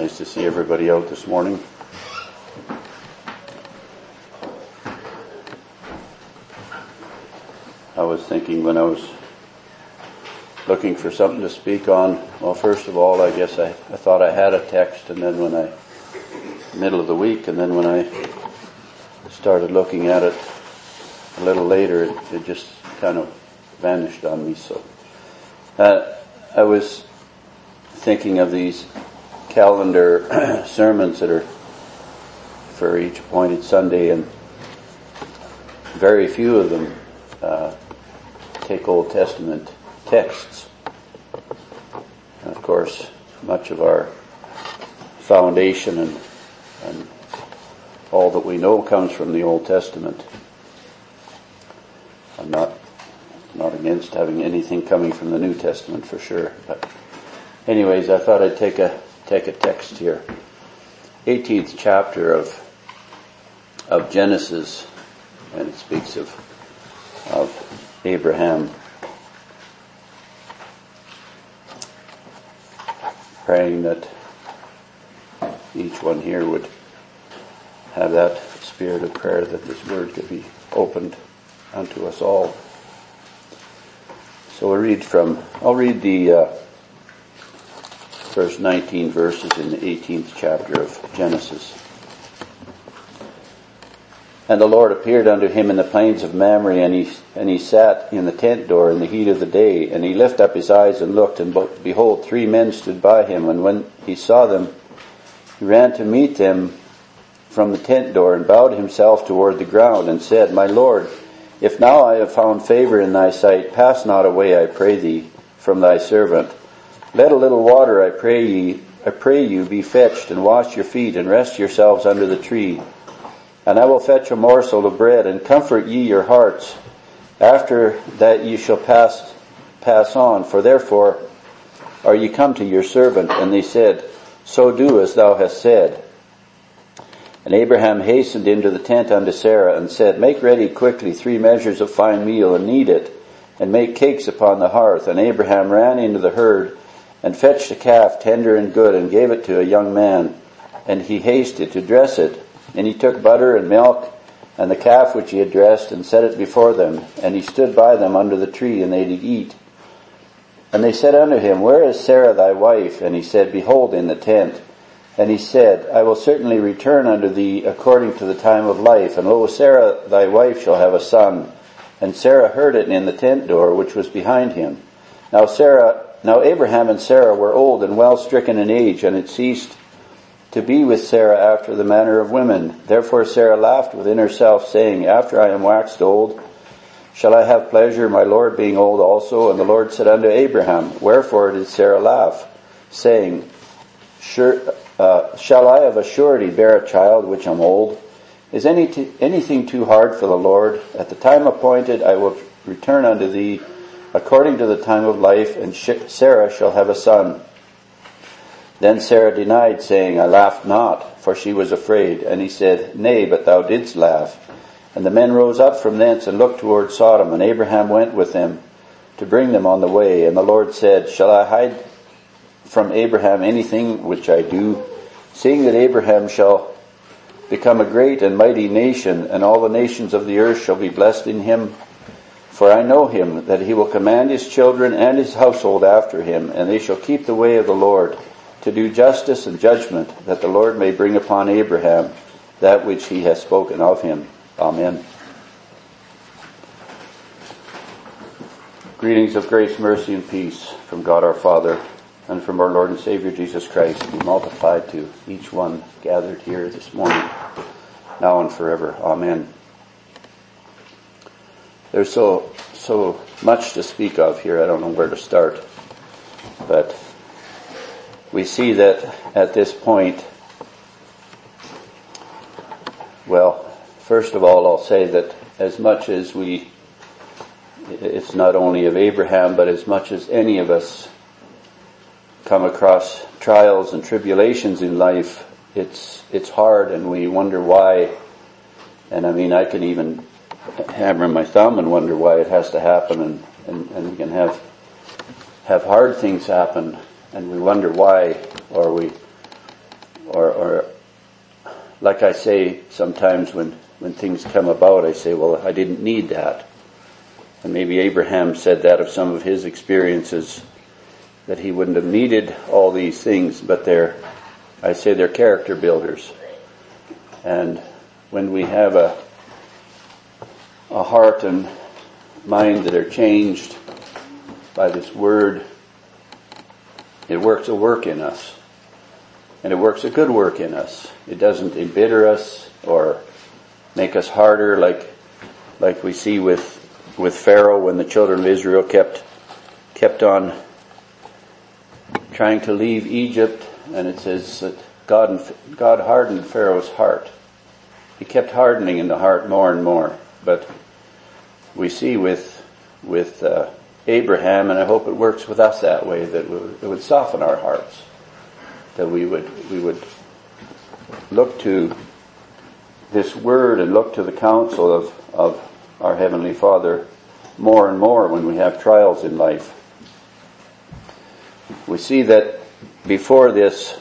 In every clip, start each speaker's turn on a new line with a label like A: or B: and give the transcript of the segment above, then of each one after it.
A: Nice to see everybody out this morning. I was thinking when I was looking for something to speak on, well, first of all, I guess I, I thought I had a text, and then when I, middle of the week, and then when I started looking at it a little later, it, it just kind of vanished on me. So, uh, I was thinking of these calendar sermons that are for each appointed Sunday, and very few of them uh, take Old Testament texts. And of course, much of our foundation and, and all that we know comes from the Old Testament. I'm not not against having anything coming from the New Testament for sure, but anyways, I thought I'd take a take a text here. 18th chapter of of Genesis, and it speaks of of Abraham praying that each one here would have that spirit of prayer that this word could be opened unto us all. So we'll read from, I'll read the uh, first 19 verses in the 18th chapter of Genesis. And the Lord appeared unto him in the plains of Mamre, and he, and he sat in the tent door in the heat of the day. And he lifted up his eyes and looked, and behold, three men stood by him. And when he saw them, he ran to meet them from the tent door, and bowed himself toward the ground, and said, My Lord, if now I have found favor in thy sight, pass not away, I pray thee, from thy servant. Let a little water, I pray ye, I pray you, be fetched, and wash your feet, and rest yourselves under the tree and I will fetch a morsel of bread and comfort ye your hearts. After that ye shall pass, pass on, for therefore are ye come to your servant. And they said, so do as thou hast said. And Abraham hastened into the tent unto Sarah and said, Make ready quickly three measures of fine meal and knead it, and make cakes upon the hearth. And Abraham ran into the herd and fetched a calf tender and good and gave it to a young man. And he hasted to dress it. And he took butter and milk and the calf which he had dressed and set it before them. And he stood by them under the tree and they did eat. And they said unto him, Where is Sarah thy wife? And he said, Behold, in the tent. And he said, I will certainly return unto thee according to the time of life. And lo, Sarah thy wife shall have a son. And Sarah heard it in the tent door which was behind him. Now Sarah, now Abraham and Sarah were old and well stricken in age, and it ceased to be with Sarah after the manner of women. Therefore Sarah laughed within herself, saying, After I am waxed old, shall I have pleasure, my Lord being old also? And the Lord said unto Abraham, Wherefore did Sarah laugh, saying, sure, uh, Shall I of a surety bear a child which am old? Is any t- anything too hard for the Lord? At the time appointed I will return unto thee according to the time of life, and Sarah shall have a son. Then Sarah denied, saying, I laughed not, for she was afraid. And he said, Nay, but thou didst laugh. And the men rose up from thence and looked toward Sodom, and Abraham went with them to bring them on the way. And the Lord said, Shall I hide from Abraham anything which I do? Seeing that Abraham shall become a great and mighty nation, and all the nations of the earth shall be blessed in him. For I know him, that he will command his children and his household after him, and they shall keep the way of the Lord to do justice and judgment, that the Lord may bring upon Abraham that which he has spoken of him. Amen. Greetings of grace, mercy, and peace from God our Father and from our Lord and Savior Jesus Christ be multiplied to each one gathered here this morning, now and forever. Amen. There's so, so much to speak of here, I don't know where to start, but we see that at this point, well, first of all, I'll say that as much as we, it's not only of Abraham, but as much as any of us come across trials and tribulations in life, it's, it's hard and we wonder why. And I mean, I can even hammer my thumb and wonder why it has to happen and, and, and we can have, have hard things happen and we wonder why, or we or, or like I say sometimes when, when things come about, I say, well, I didn't need that. And maybe Abraham said that of some of his experiences, that he wouldn't have needed all these things, but they're, I say they're character builders. And when we have a, a heart and mind that are changed by this word, it works a work in us. And it works a good work in us. It doesn't embitter us or make us harder like, like we see with, with Pharaoh when the children of Israel kept, kept on trying to leave Egypt and it says that God, God hardened Pharaoh's heart. He kept hardening in the heart more and more. But we see with, with, uh, Abraham, and I hope it works with us that way, that it would soften our hearts, that we would, we would look to this word and look to the counsel of, of our Heavenly Father more and more when we have trials in life. We see that before this,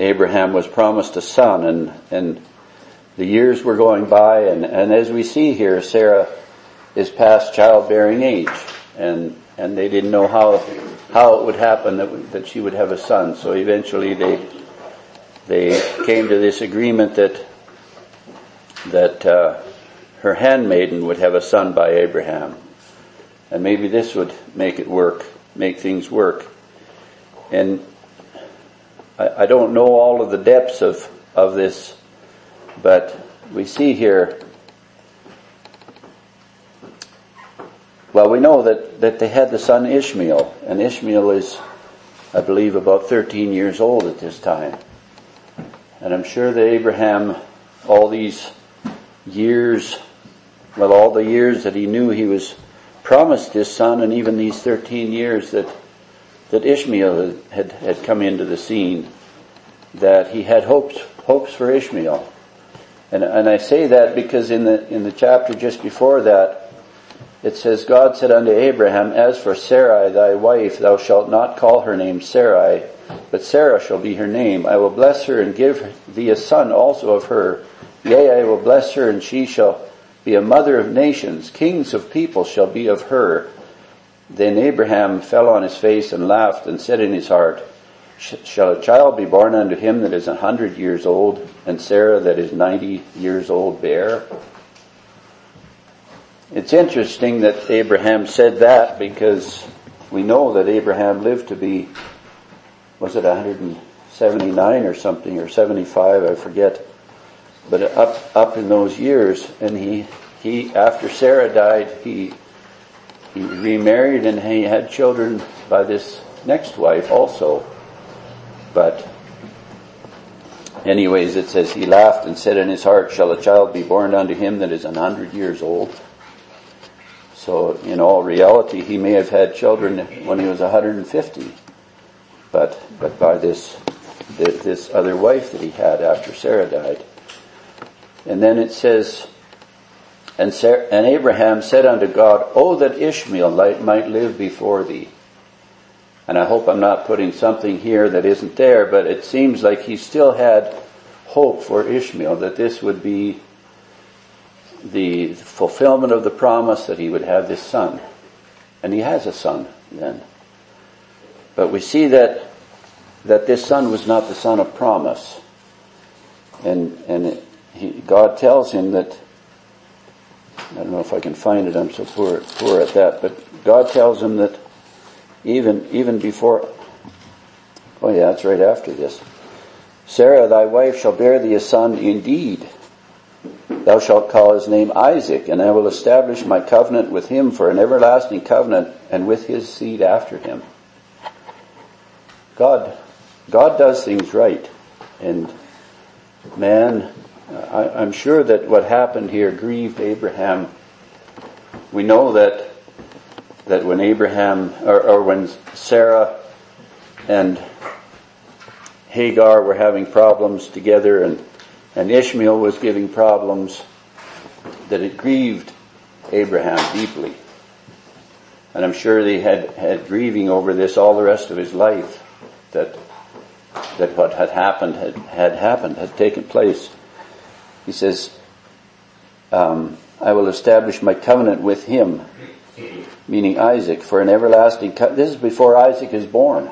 A: Abraham was promised a son and, and the years were going by and, and as we see here, Sarah is past childbearing age, and and they didn't know how how it would happen that that she would have a son. So eventually they they came to this agreement that that uh, her handmaiden would have a son by Abraham, and maybe this would make it work, make things work. And I, I don't know all of the depths of of this, but we see here Well, we know that, that they had the son Ishmael, and Ishmael is, I believe, about 13 years old at this time. And I'm sure that Abraham, all these years, well, all the years that he knew he was promised his son, and even these 13 years that, that Ishmael had, had come into the scene, that he had hopes, hopes for Ishmael. And, and I say that because in the, in the chapter just before that, it says, God said unto Abraham, As for Sarai thy wife, thou shalt not call her name Sarai, but Sarah shall be her name. I will bless her and give thee a son also of her. Yea, I will bless her and she shall be a mother of nations. Kings of people shall be of her. Then Abraham fell on his face and laughed and said in his heart, Shall a child be born unto him that is a hundred years old, and Sarah that is ninety years old bear? It's interesting that Abraham said that because we know that Abraham lived to be, was it 179 or something, or 75, I forget, but up, up in those years, and he, he, after Sarah died, he, he remarried and he had children by this next wife also. But anyways, it says he laughed and said in his heart, shall a child be born unto him that is an hundred years old? So in all reality, he may have had children when he was 150, but but by this this other wife that he had after Sarah died. And then it says, and, Sarah, and Abraham said unto God, Oh, that Ishmael might live before thee. And I hope I'm not putting something here that isn't there, but it seems like he still had hope for Ishmael, that this would be the fulfillment of the promise that he would have this son. And he has a son then. But we see that, that this son was not the son of promise. And, and he, God tells him that, I don't know if I can find it, I'm so poor, poor at that, but God tells him that even, even before, oh yeah, it's right after this. Sarah, thy wife, shall bear thee a son indeed Thou shalt call his name Isaac, and I will establish my covenant with him for an everlasting covenant, and with his seed after him. God, God does things right, and man, I, I'm sure that what happened here grieved Abraham. We know that that when Abraham or, or when Sarah and Hagar were having problems together and and Ishmael was giving problems that it grieved Abraham deeply. And I'm sure they had, had grieving over this all the rest of his life, that that what had happened had, had happened, had taken place. He says, um, I will establish my covenant with him, meaning Isaac, for an everlasting co- This is before Isaac is born.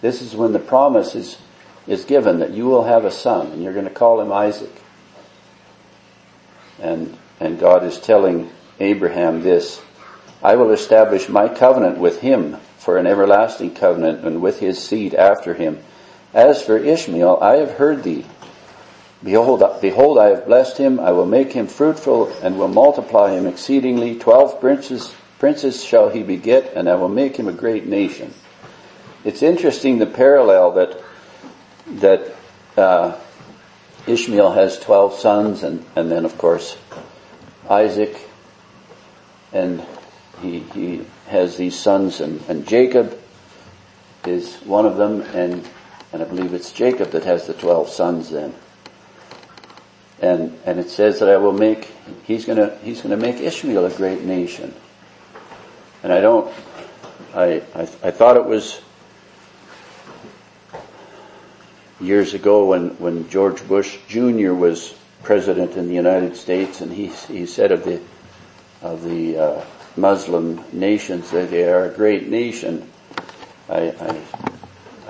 A: This is when the promise is, is given that you will have a son and you're going to call him Isaac. And, and God is telling Abraham this, I will establish my covenant with him for an everlasting covenant and with his seed after him. As for Ishmael, I have heard thee. Behold, behold, I have blessed him. I will make him fruitful and will multiply him exceedingly. Twelve princes, princes shall he beget and I will make him a great nation. It's interesting the parallel that, that, uh, Ishmael has 12 sons and, and then of course Isaac and he, he has these sons and, and Jacob is one of them and, and I believe it's Jacob that has the 12 sons then. And, and it says that I will make, he's gonna, he's gonna make Ishmael a great nation. And I don't, I, I, I thought it was years ago when, when George Bush Jr. was president in the United States and he, he said of the, of the, uh, Muslim nations that they are a great nation. I, I,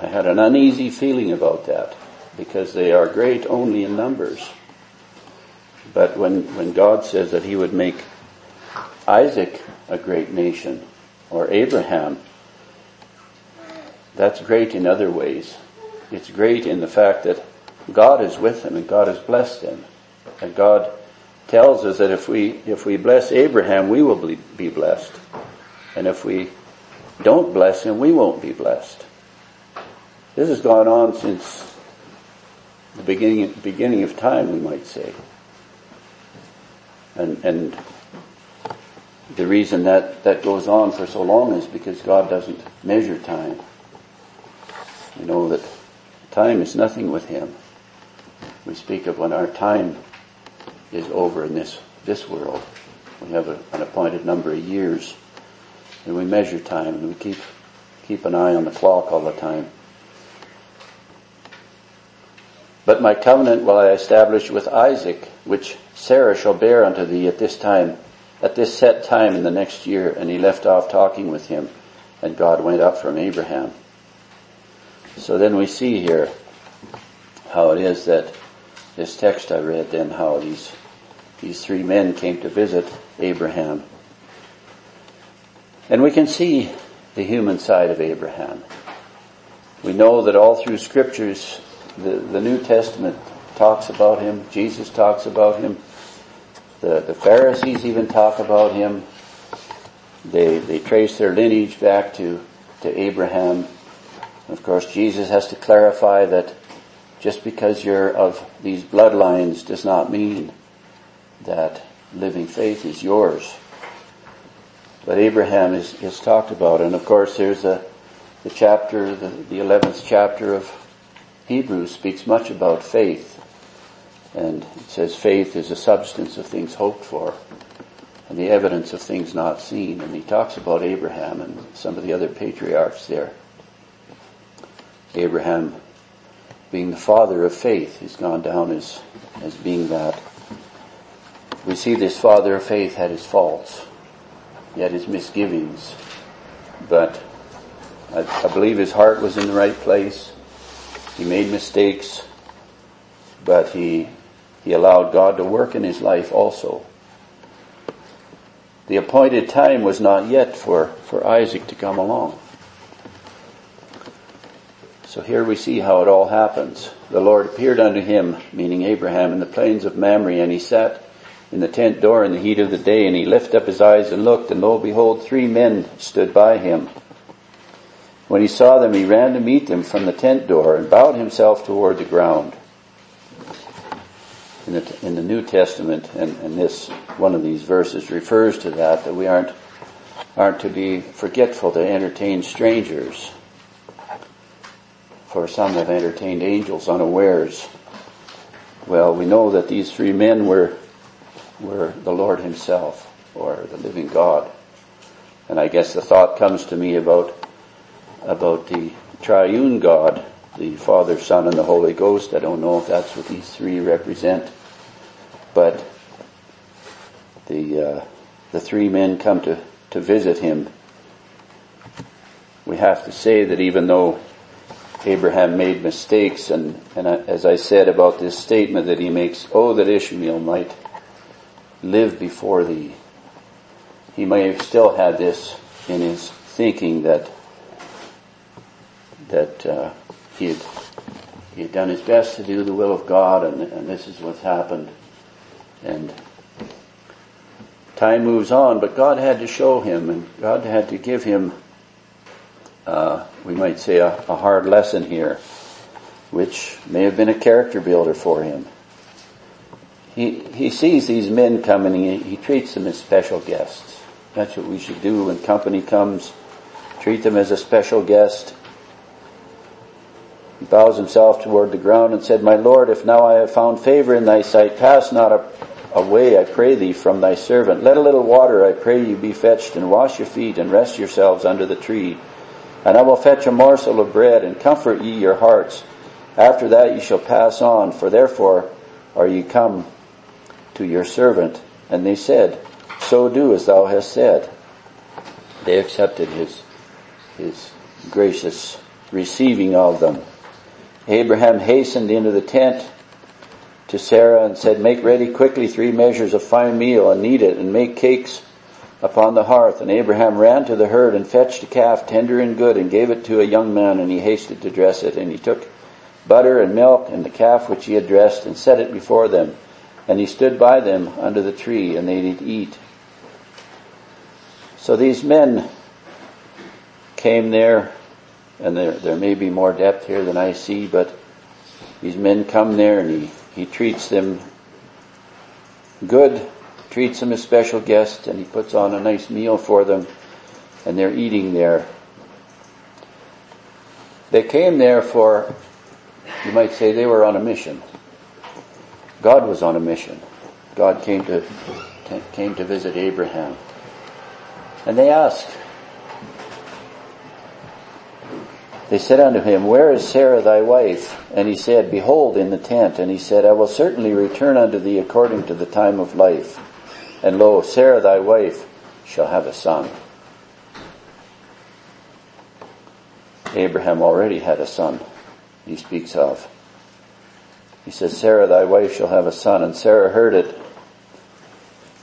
A: I had an uneasy feeling about that because they are great only in numbers. But when, when God says that he would make Isaac a great nation or Abraham, that's great in other ways. It's great in the fact that God is with him and God has blessed him. And God tells us that if we, if we bless Abraham, we will be, blessed. And if we don't bless him, we won't be blessed. This has gone on since the beginning, beginning of time, we might say. And, and the reason that that goes on for so long is because God doesn't measure time. You know that time is nothing with Him. We speak of when our time is over in this, this world. We have a, an appointed number of years and we measure time and we keep, keep an eye on the clock all the time. But my covenant will I establish with Isaac, which Sarah shall bear unto thee at this time, at this set time in the next year. And he left off talking with him, and God went up from Abraham. So then we see here how it is that this text I read then, how these, these three men came to visit Abraham. And we can see the human side of Abraham. We know that all through scriptures the, the New Testament talks about him. Jesus talks about him. The, the Pharisees even talk about him. They, they trace their lineage back to, to Abraham. Of course, Jesus has to clarify that just because you're of these bloodlines does not mean that living faith is yours. But Abraham is, is talked about. And of course, there's a, the chapter, the, the 11th chapter of Hebrews speaks much about faith. And it says faith is a substance of things hoped for and the evidence of things not seen. And he talks about Abraham and some of the other patriarchs there. Abraham being the father of faith. He's gone down as, as being that. We see this father of faith had his faults. He had his misgivings. But I, I believe his heart was in the right place. He made mistakes, but he, he allowed God to work in his life also. The appointed time was not yet for, for Isaac to come along. So here we see how it all happens. The Lord appeared unto him, meaning Abraham, in the plains of Mamre, and he sat in the tent door in the heat of the day, and he lifted up his eyes and looked, and lo behold, three men stood by him. When he saw them, he ran to meet them from the tent door and bowed himself toward the ground. In the, in the New Testament, and, and this, one of these verses refers to that, that we aren't, aren't to be forgetful to entertain strangers. For some have entertained angels unawares. Well, we know that these three men were, were the Lord himself, or the living God. And I guess the thought comes to me about about the triune God the Father, Son, and the Holy Ghost. I don't know if that's what these three represent, but the uh, the three men come to to visit him. We have to say that even though Abraham made mistakes, and and as I said about this statement that he makes, oh that Ishmael might live before thee. He may have still had this in his thinking that that uh, he had he had done his best to do the will of God, and, and this is what's happened. And time moves on, but God had to show him, and God had to give him, uh, we might say, a, a hard lesson here, which may have been a character builder for him. He he sees these men coming, and he, he treats them as special guests. That's what we should do when company comes. Treat them as a special guest. He bows himself toward the ground and said, My Lord, if now I have found favor in thy sight, pass not away, I pray thee, from thy servant. Let a little water, I pray you, be fetched, and wash your feet, and rest yourselves under the tree. And I will fetch a morsel of bread, and comfort ye your hearts. After that ye shall pass on, for therefore are ye come to your servant. And they said, So do as thou hast said. They accepted his, his gracious receiving of them. Abraham hastened into the tent to Sarah and said, Make ready quickly three measures of fine meal and knead it and make cakes upon the hearth. And Abraham ran to the herd and fetched a calf tender and good and gave it to a young man and he hasted to dress it. And he took butter and milk and the calf which he had dressed and set it before them. And he stood by them under the tree and they did eat. So these men came there and there, there may be more depth here than I see, but these men come there and he, he treats them good, treats them as special guests, and he puts on a nice meal for them, and they're eating there. They came there for, you might say they were on a mission. God was on a mission. God came to, came to visit Abraham. And they asked, They said unto him, Where is Sarah thy wife? And he said, Behold, in the tent. And he said, I will certainly return unto thee according to the time of life. And lo, Sarah thy wife shall have a son. Abraham already had a son he speaks of. He says, Sarah thy wife shall have a son. And Sarah heard it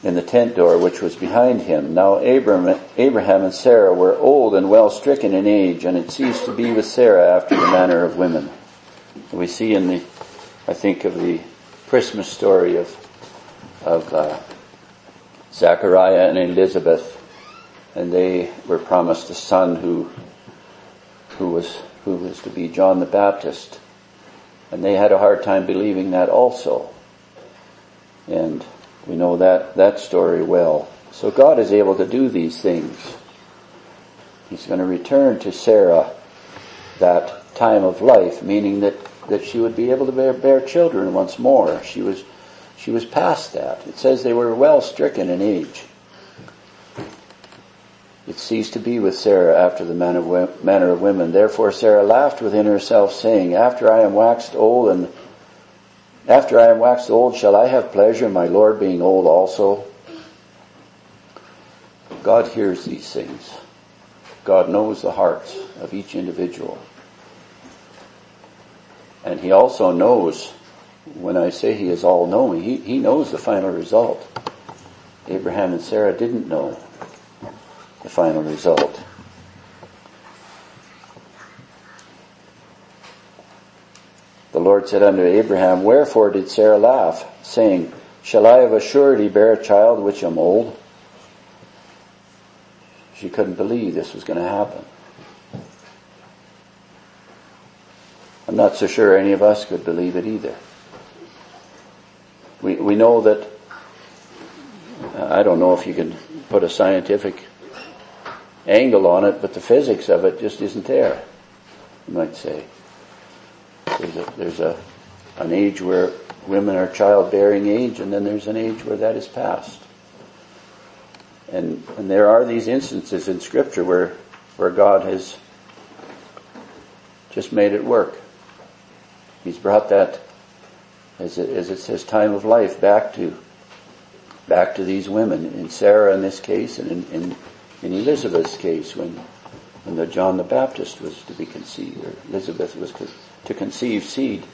A: in the tent door which was behind him. Now Abraham, Abraham and Sarah were old and well stricken in age, and it ceased to be with Sarah after the manner of women. We see in the, I think of the Christmas story of, of uh, Zachariah and Elizabeth, and they were promised a son who, who was, who was to be John the Baptist. And they had a hard time believing that also. And we know that, that story well. So God is able to do these things. He's going to return to Sarah that time of life, meaning that, that she would be able to bear, bear children once more. She was, she was past that. It says they were well stricken in age. It ceased to be with Sarah after the manner of women. Therefore Sarah laughed within herself, saying, After I am waxed old and after I am waxed old, shall I have pleasure, in my Lord being old also? God hears these things. God knows the hearts of each individual. And He also knows, when I say He is all knowing, He, he knows the final result. Abraham and Sarah didn't know the final result. Lord said unto Abraham, Wherefore did Sarah laugh, saying, Shall I of a surety bear a child which am old? She couldn't believe this was going to happen. I'm not so sure any of us could believe it either. We, we know that, uh, I don't know if you can put a scientific angle on it, but the physics of it just isn't there, you might say. There's a, there's a, an age where women are childbearing age and then there's an age where that is past. And, and there are these instances in scripture where, where God has just made it work. He's brought that, as it, as it says, time of life back to, back to these women. In Sarah in this case and in, in, in Elizabeth's case when, when the John the Baptist was to be conceived, or Elizabeth was to conceive seed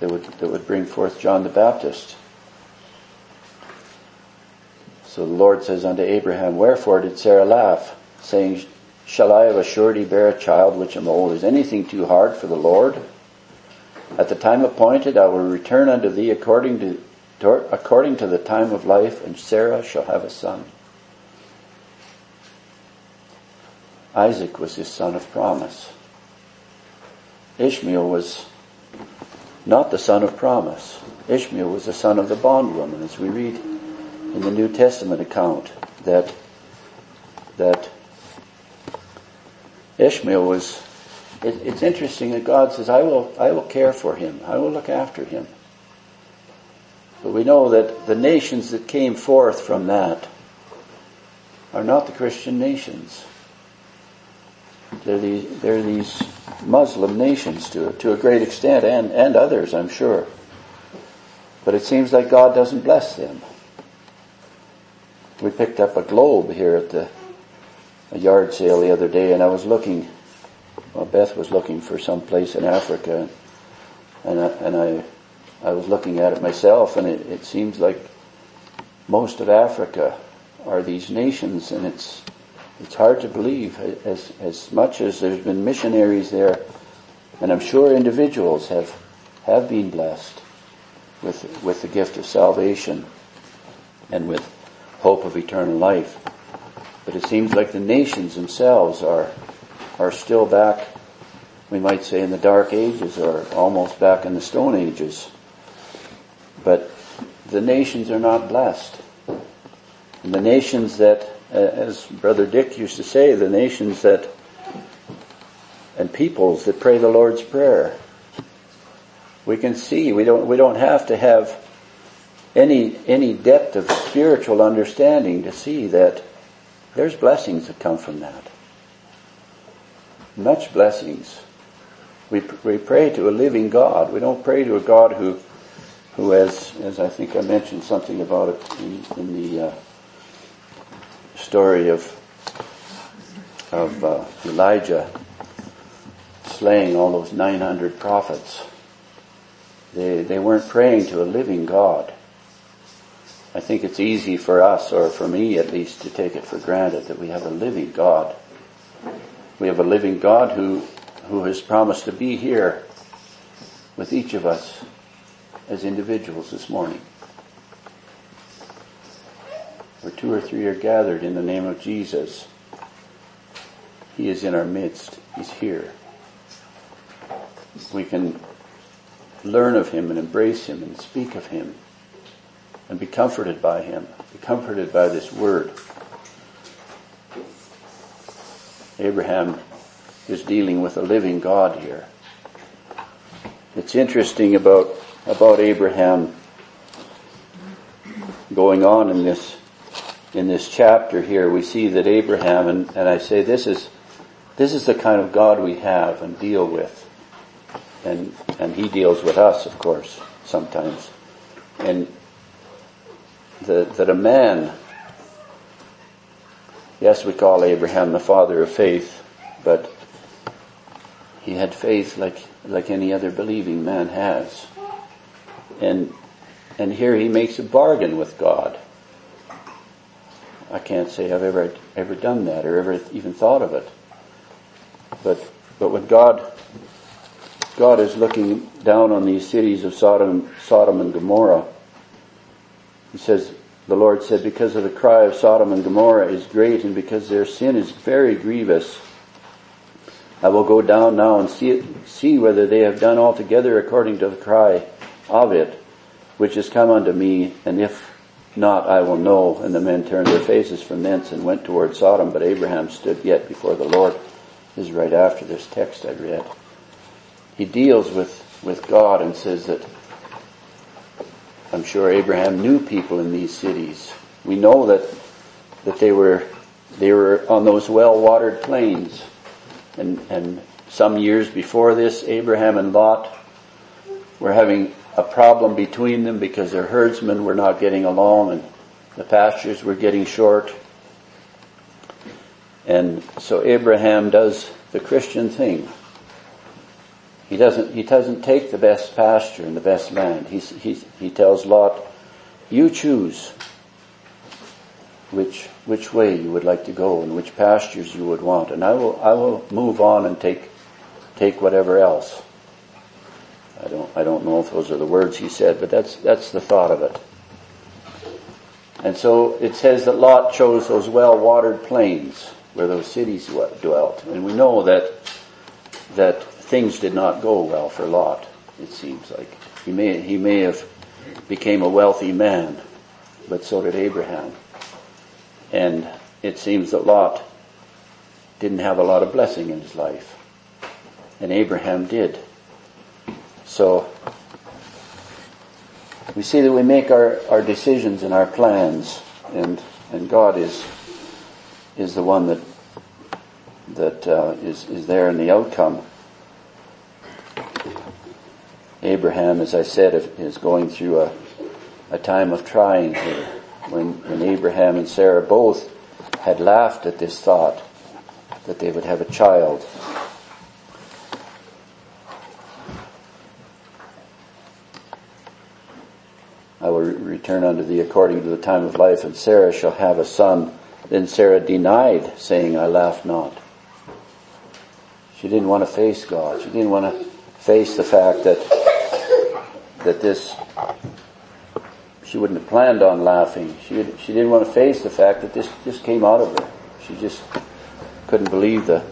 A: that would, that would bring forth John the Baptist. So the Lord says unto Abraham, Wherefore did Sarah laugh, saying, Shall I of a surety bear a child which am old? Is anything too hard for the Lord? At the time appointed I will return unto thee according to, according to the time of life, and Sarah shall have a son. Isaac was his son of promise. Ishmael was not the son of promise. Ishmael was the son of the bondwoman, as we read in the New Testament account that that Ishmael was. It, it's interesting that God says, "I will, I will care for him. I will look after him." But we know that the nations that came forth from that are not the Christian nations. They're these, they're these Muslim nations to, to a great extent, and, and others, I'm sure. But it seems like God doesn't bless them. We picked up a globe here at the a yard sale the other day, and I was looking. Well, Beth was looking for some place in Africa, and I, and I, I was looking at it myself, and it, it seems like most of Africa are these nations, and it's it's hard to believe as as much as there's been missionaries there, and I'm sure individuals have have been blessed with with the gift of salvation and with hope of eternal life. But it seems like the nations themselves are, are still back, we might say in the dark ages or almost back in the stone ages. But the nations are not blessed. And the nations that, as Brother Dick used to say, the nations that, and peoples that pray the Lord's Prayer, we can see, we don't, we don't have to have any, any depth of spiritual understanding to see that there's blessings that come from that. Much blessings. We, we pray to a living God. We don't pray to a God who, who has, as I think I mentioned something about it in, in the uh, story of, of uh, Elijah slaying all those 900 prophets. They, they weren't praying to a living God. I think it's easy for us, or for me at least, to take it for granted that we have a living God. We have a living God who, who has promised to be here with each of us as individuals this morning. Where two or three are gathered in the name of Jesus, He is in our midst. He's here. We can learn of Him and embrace Him and speak of Him and be comforted by him. Be comforted by this word. Abraham is dealing with a living God here. It's interesting about, about Abraham going on in this, in this chapter here. We see that Abraham, and, and I say this is, this is the kind of God we have and deal with. And, and he deals with us, of course, sometimes. And that, that a man, yes, we call Abraham the father of faith, but he had faith like, like any other believing man has. And, and here he makes a bargain with God. I can't say I've ever, ever done that or ever even thought of it. But, but when God, God is looking down on these cities of Sodom, Sodom and Gomorrah, he says, the Lord said, because of the cry of Sodom and Gomorrah is great and because their sin is very grievous, I will go down now and see, it, see whether they have done altogether according to the cry of it, which has come unto me, and if not, I will know. And the men turned their faces from thence and went toward Sodom, but Abraham stood yet before the Lord. This is right after this text I read. He deals with, with God and says that I'm sure Abraham knew people in these cities. We know that, that they were, they were on those well-watered plains. And, and some years before this, Abraham and Lot were having a problem between them because their herdsmen were not getting along and the pastures were getting short. And so Abraham does the Christian thing. He doesn't, he doesn't take the best pasture and the best land. He, he, he tells Lot, you choose which, which way you would like to go and which pastures you would want. And I will, I will move on and take, take whatever else. I don't, I don't know if those are the words he said, but that's, that's the thought of it. And so it says that Lot chose those well-watered plains where those cities dwelt. And we know that, that things did not go well for Lot, it seems like. He may, he may have became a wealthy man, but so did Abraham. And it seems that Lot didn't have a lot of blessing in his life. And Abraham did. So, we see that we make our, our decisions and our plans and, and God is, is the one that, that uh, is is there in the outcome. Abraham, as I said, is going through a, a time of trying here. When, when Abraham and Sarah both had laughed at this thought that they would have a child. I will return unto thee according to the time of life, and Sarah shall have a son. Then Sarah denied, saying, I laugh not. She didn't want to face God. She didn't want to face the fact that that this she wouldn't have planned on laughing. She she didn't want to face the fact that this just came out of her. She just couldn't believe the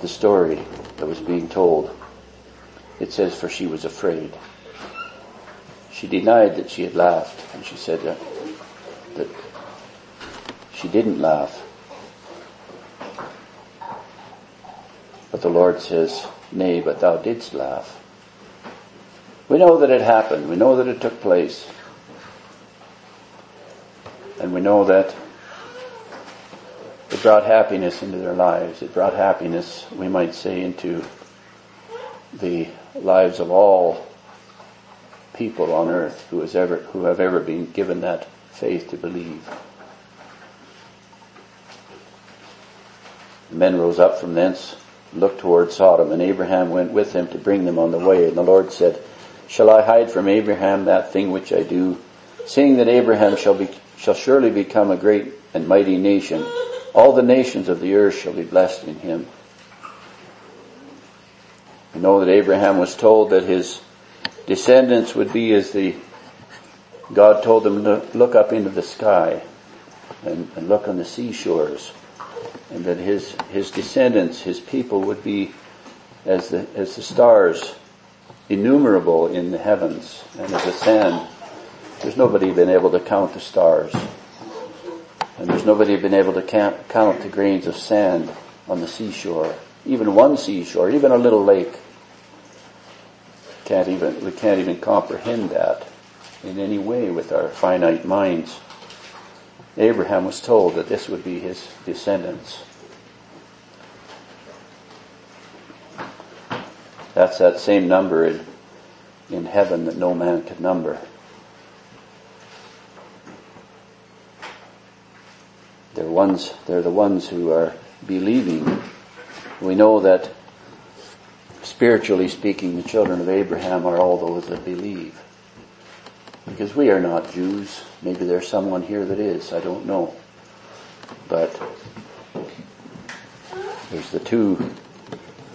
A: the story that was being told. It says, for she was afraid. She denied that she had laughed, and she said that, that she didn't laugh. But the Lord says, Nay, but thou didst laugh. We know that it happened. We know that it took place. And we know that it brought happiness into their lives. It brought happiness, we might say, into the lives of all people on earth who, has ever, who have ever been given that faith to believe. The men rose up from thence, looked toward Sodom, and Abraham went with them to bring them on the way. And the Lord said, Shall I hide from Abraham that thing which I do? Seeing that Abraham shall be, shall surely become a great and mighty nation, all the nations of the earth shall be blessed in him. We know that Abraham was told that his descendants would be as the, God told them to look up into the sky and, and look on the seashores and that his, his descendants, his people would be as the, as the stars innumerable in the heavens and as the sand. There's nobody been able to count the stars. And there's nobody been able to count, count the grains of sand on the seashore. Even one seashore, even a little lake. Can't even, we can't even comprehend that in any way with our finite minds. Abraham was told that this would be his descendants. That's that same number in, in heaven that no man could number. They're ones, they're the ones who are believing. We know that spiritually speaking, the children of Abraham are all those that believe. Because we are not Jews. Maybe there's someone here that is. I don't know. But there's the two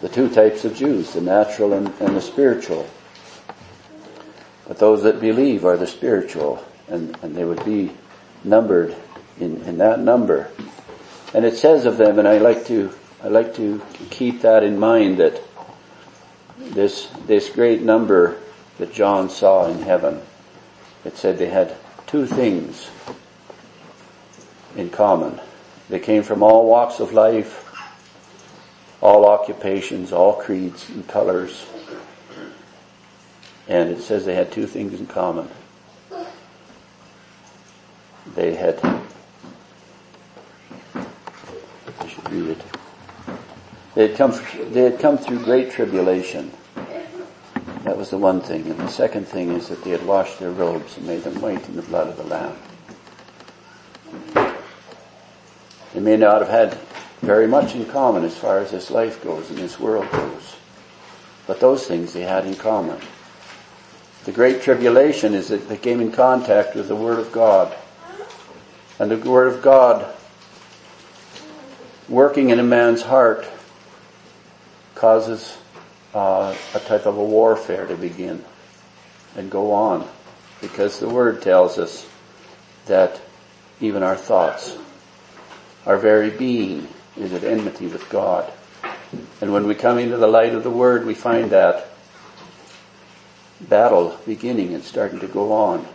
A: the two types of Jews, the natural and, and the spiritual. But those that believe are the spiritual, and, and they would be numbered in, in that number. And it says of them, and I like to, I like to keep that in mind that this, this great number that John saw in heaven, it said they had two things in common. They came from all walks of life, all occupations, all creeds and colors. And it says they had two things in common. They had, I should read it. They had come, they had come through great tribulation. That was the one thing. And the second thing is that they had washed their robes and made them white in the blood of the Lamb. They may not have had very much in common as far as this life goes and this world goes. But those things they had in common. The great tribulation is that they came in contact with the Word of God. And the Word of God working in a man's heart causes uh, a type of a warfare to begin and go on. Because the Word tells us that even our thoughts, our very being is at enmity with God. And when we come into the light of the Word, we find that battle beginning and starting to go on.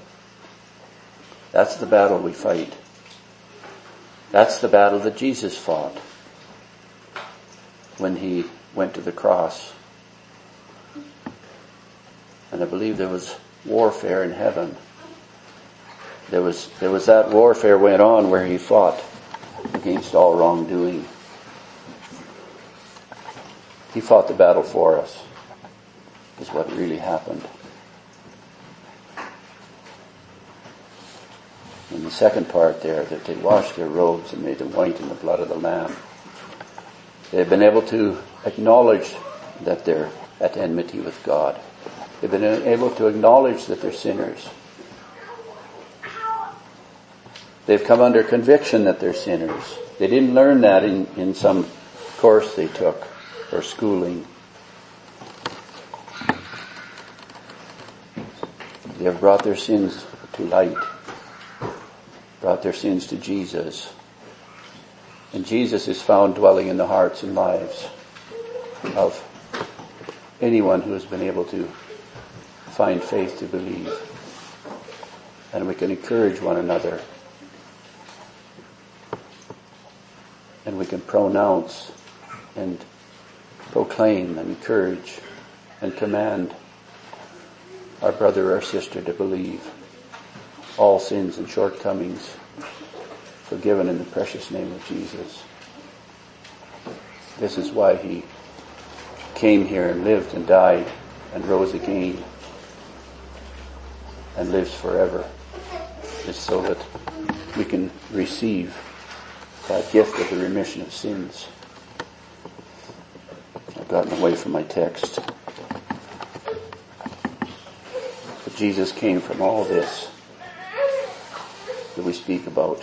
A: That's the battle we fight. That's the battle that Jesus fought when he went to the cross. And I believe there was warfare in heaven. There was, there was that warfare went on where he fought against all wrongdoing. He fought the battle for us, is what really happened. In the second part there, that they washed their robes and made them white in the blood of the Lamb. They've been able to acknowledge that they're at enmity with God. They've been able to acknowledge that they're sinners. They've come under conviction that they're sinners. They didn't learn that in, in some course they took or schooling. They have brought their sins to light brought their sins to Jesus. And Jesus is found dwelling in the hearts and lives of anyone who has been able to find faith to believe. And we can encourage one another. And we can pronounce and proclaim and encourage and command our brother or sister to believe all sins and shortcomings forgiven in the precious name of Jesus. This is why he came here and lived and died and rose again and lives forever is so that we can receive that gift of the remission of sins. I've gotten away from my text. But Jesus came from all this that we speak about.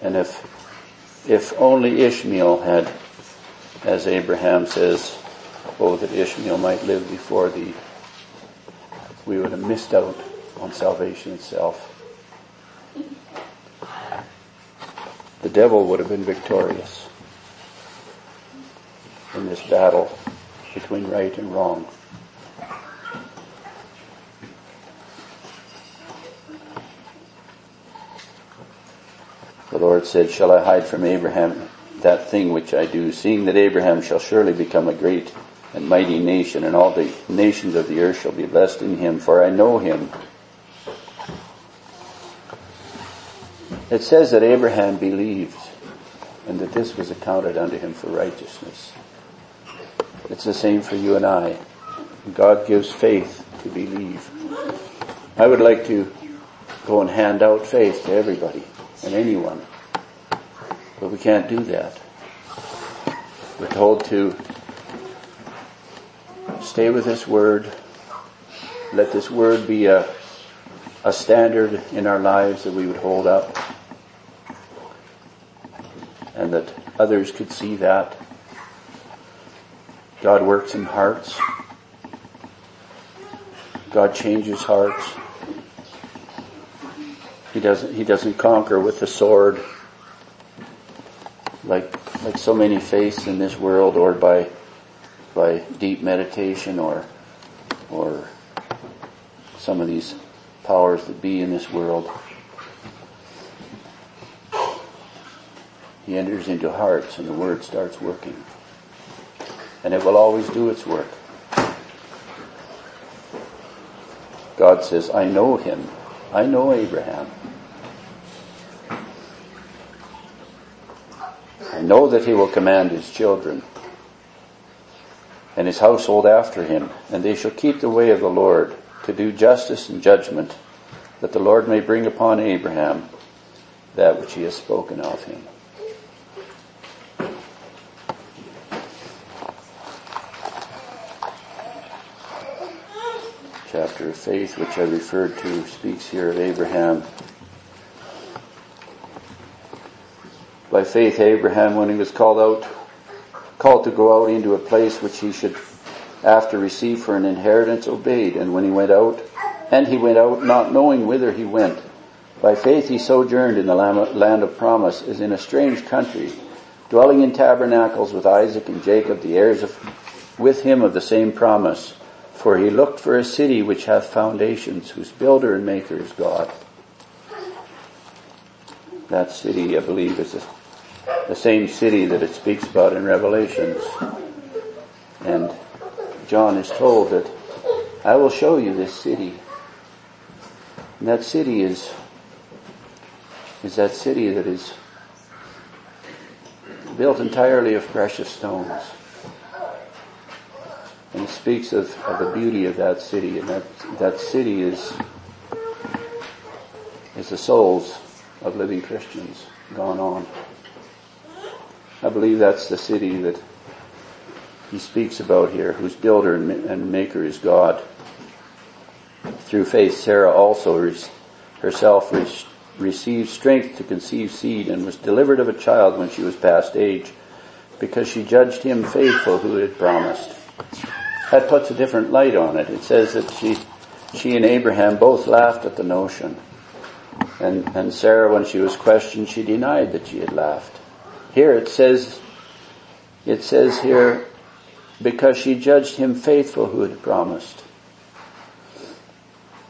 A: And if, if only Ishmael had, as Abraham says, oh, that Ishmael might live before thee, we would have missed out on salvation itself. The devil would have been victorious in this battle between right and wrong. The Lord said, Shall I hide from Abraham that thing which I do, seeing that Abraham shall surely become a great and mighty nation, and all the nations of the earth shall be blessed in him, for I know him. It says that Abraham believed, and that this was accounted unto him for righteousness. It's the same for you and I. God gives faith to believe. I would like to go and hand out faith to everybody and anyone. But we can't do that. We're told to stay with this word. Let this word be a, a standard in our lives that we would hold up. And that others could see that. God works in hearts. God changes hearts. He doesn't, he doesn't conquer with the sword like, like so many face in this world or by, by deep meditation or, or some of these powers that be in this world. He enters into hearts and the word starts working. And it will always do its work. God says, I know him. I know Abraham. I know that he will command his children. And his household after him, and they shall keep the way of the Lord to do justice and judgment, that the Lord may bring upon Abraham that which he has spoken of him. Chapter of faith, which I referred to, speaks here of Abraham. By faith, Abraham, when he was called out, called to go out into a place which he should after receive for an inheritance, obeyed. And when he went out, and he went out not knowing whither he went. By faith he sojourned in the land of promise as in a strange country, dwelling in tabernacles with Isaac and Jacob, the heirs of, with him of the same promise. For he looked for a city which hath foundations, whose builder and maker is God. That city, I believe, is the, same city that it speaks about in Revelations. And John is told that I will show you this city. And that city is is that city that is built entirely of precious stones. And it speaks of, of the beauty of that city, and that, that city is, is the souls of living Christians gone on. I believe that's the city that he speaks about here, whose builder and maker is God. Through faith, Sarah also herself received strength to conceive seed and was delivered of a child when she was past age because she judged him faithful who had promised. That puts a different light on it. It says that she, she and Abraham both laughed at the notion. And, and Sarah, when she was questioned, she denied that she had laughed. Here it says, it says here, because she judged him faithful who had promised.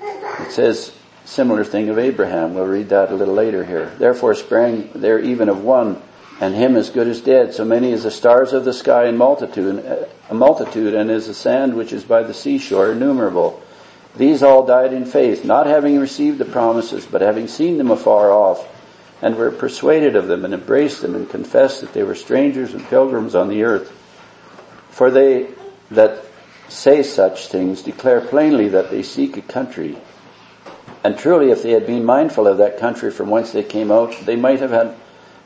A: It says, Similar thing of Abraham. We'll read that a little later here. Therefore sprang there even of one, and him as good as dead, so many as the stars of the sky in multitude, a multitude, and as the sand which is by the seashore, innumerable. These all died in faith, not having received the promises, but having seen them afar off, and were persuaded of them, and embraced them, and confessed that they were strangers and pilgrims on the earth. For they that say such things declare plainly that they seek a country. And truly, if they had been mindful of that country from whence they came out, they might have had,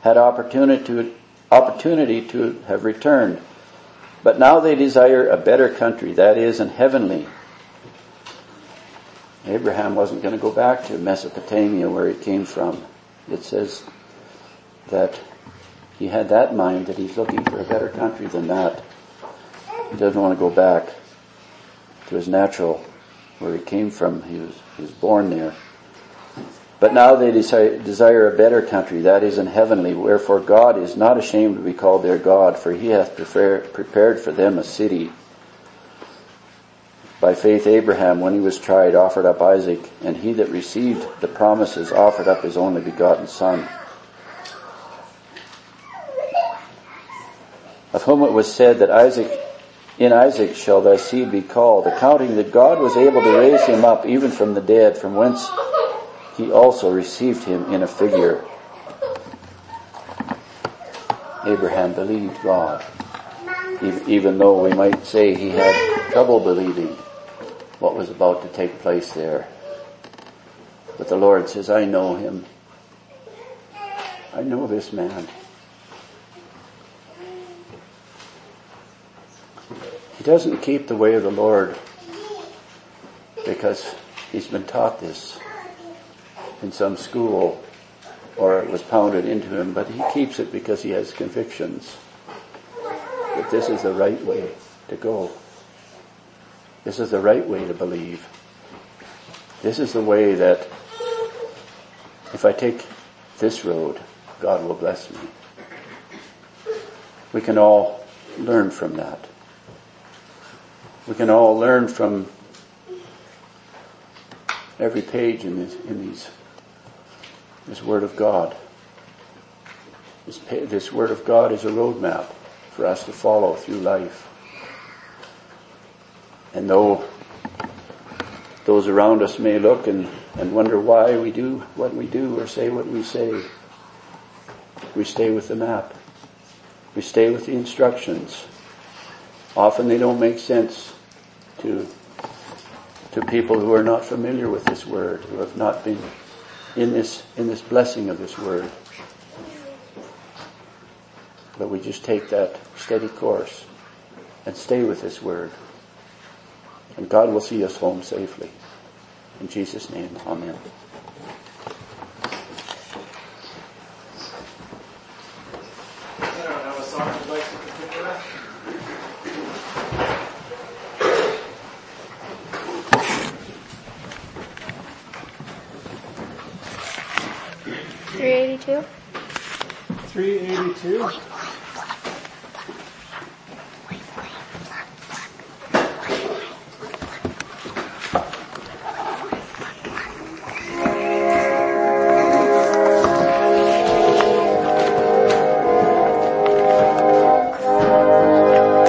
A: had opportunity to, opportunity to have returned. But now they desire a better country, that is, an heavenly. Abraham wasn't going to go back to Mesopotamia where he came from. It says that he had that mind that he's looking for a better country than that. He doesn't want to go back to his natural where he came from. He was, he was born there. But now they desire, desire a better country, that is in heavenly, wherefore God is not ashamed to be called their God, for he hath prepared for them a city. By faith Abraham, when he was tried, offered up Isaac, and he that received the promises offered up his only begotten son. Of whom it was said that Isaac in Isaac shall thy seed be called, accounting that God was able to raise him up even from the dead, from whence he also received him in a figure. Abraham believed God, even though we might say he had trouble believing what was about to take place there. But the Lord says, I know him. I know this man. He doesn't keep the way of the Lord because he's been taught this in some school or it was pounded into him, but he keeps it because he has convictions that this is the right way to go. This is the right way to believe. This is the way that if I take this road, God will bless me. We can all learn from that. We can all learn from every page in, this, in these, this Word of God. This, this Word of God is a roadmap for us to follow through life. And though those around us may look and, and wonder why we do what we do or say what we say, we stay with the map. We stay with the instructions Often they don't make sense to, to people who are not familiar with this word, who have not been in this, in this blessing of this word. But we just take that steady course and stay with this word. And God will see us home safely. In Jesus' name, Amen.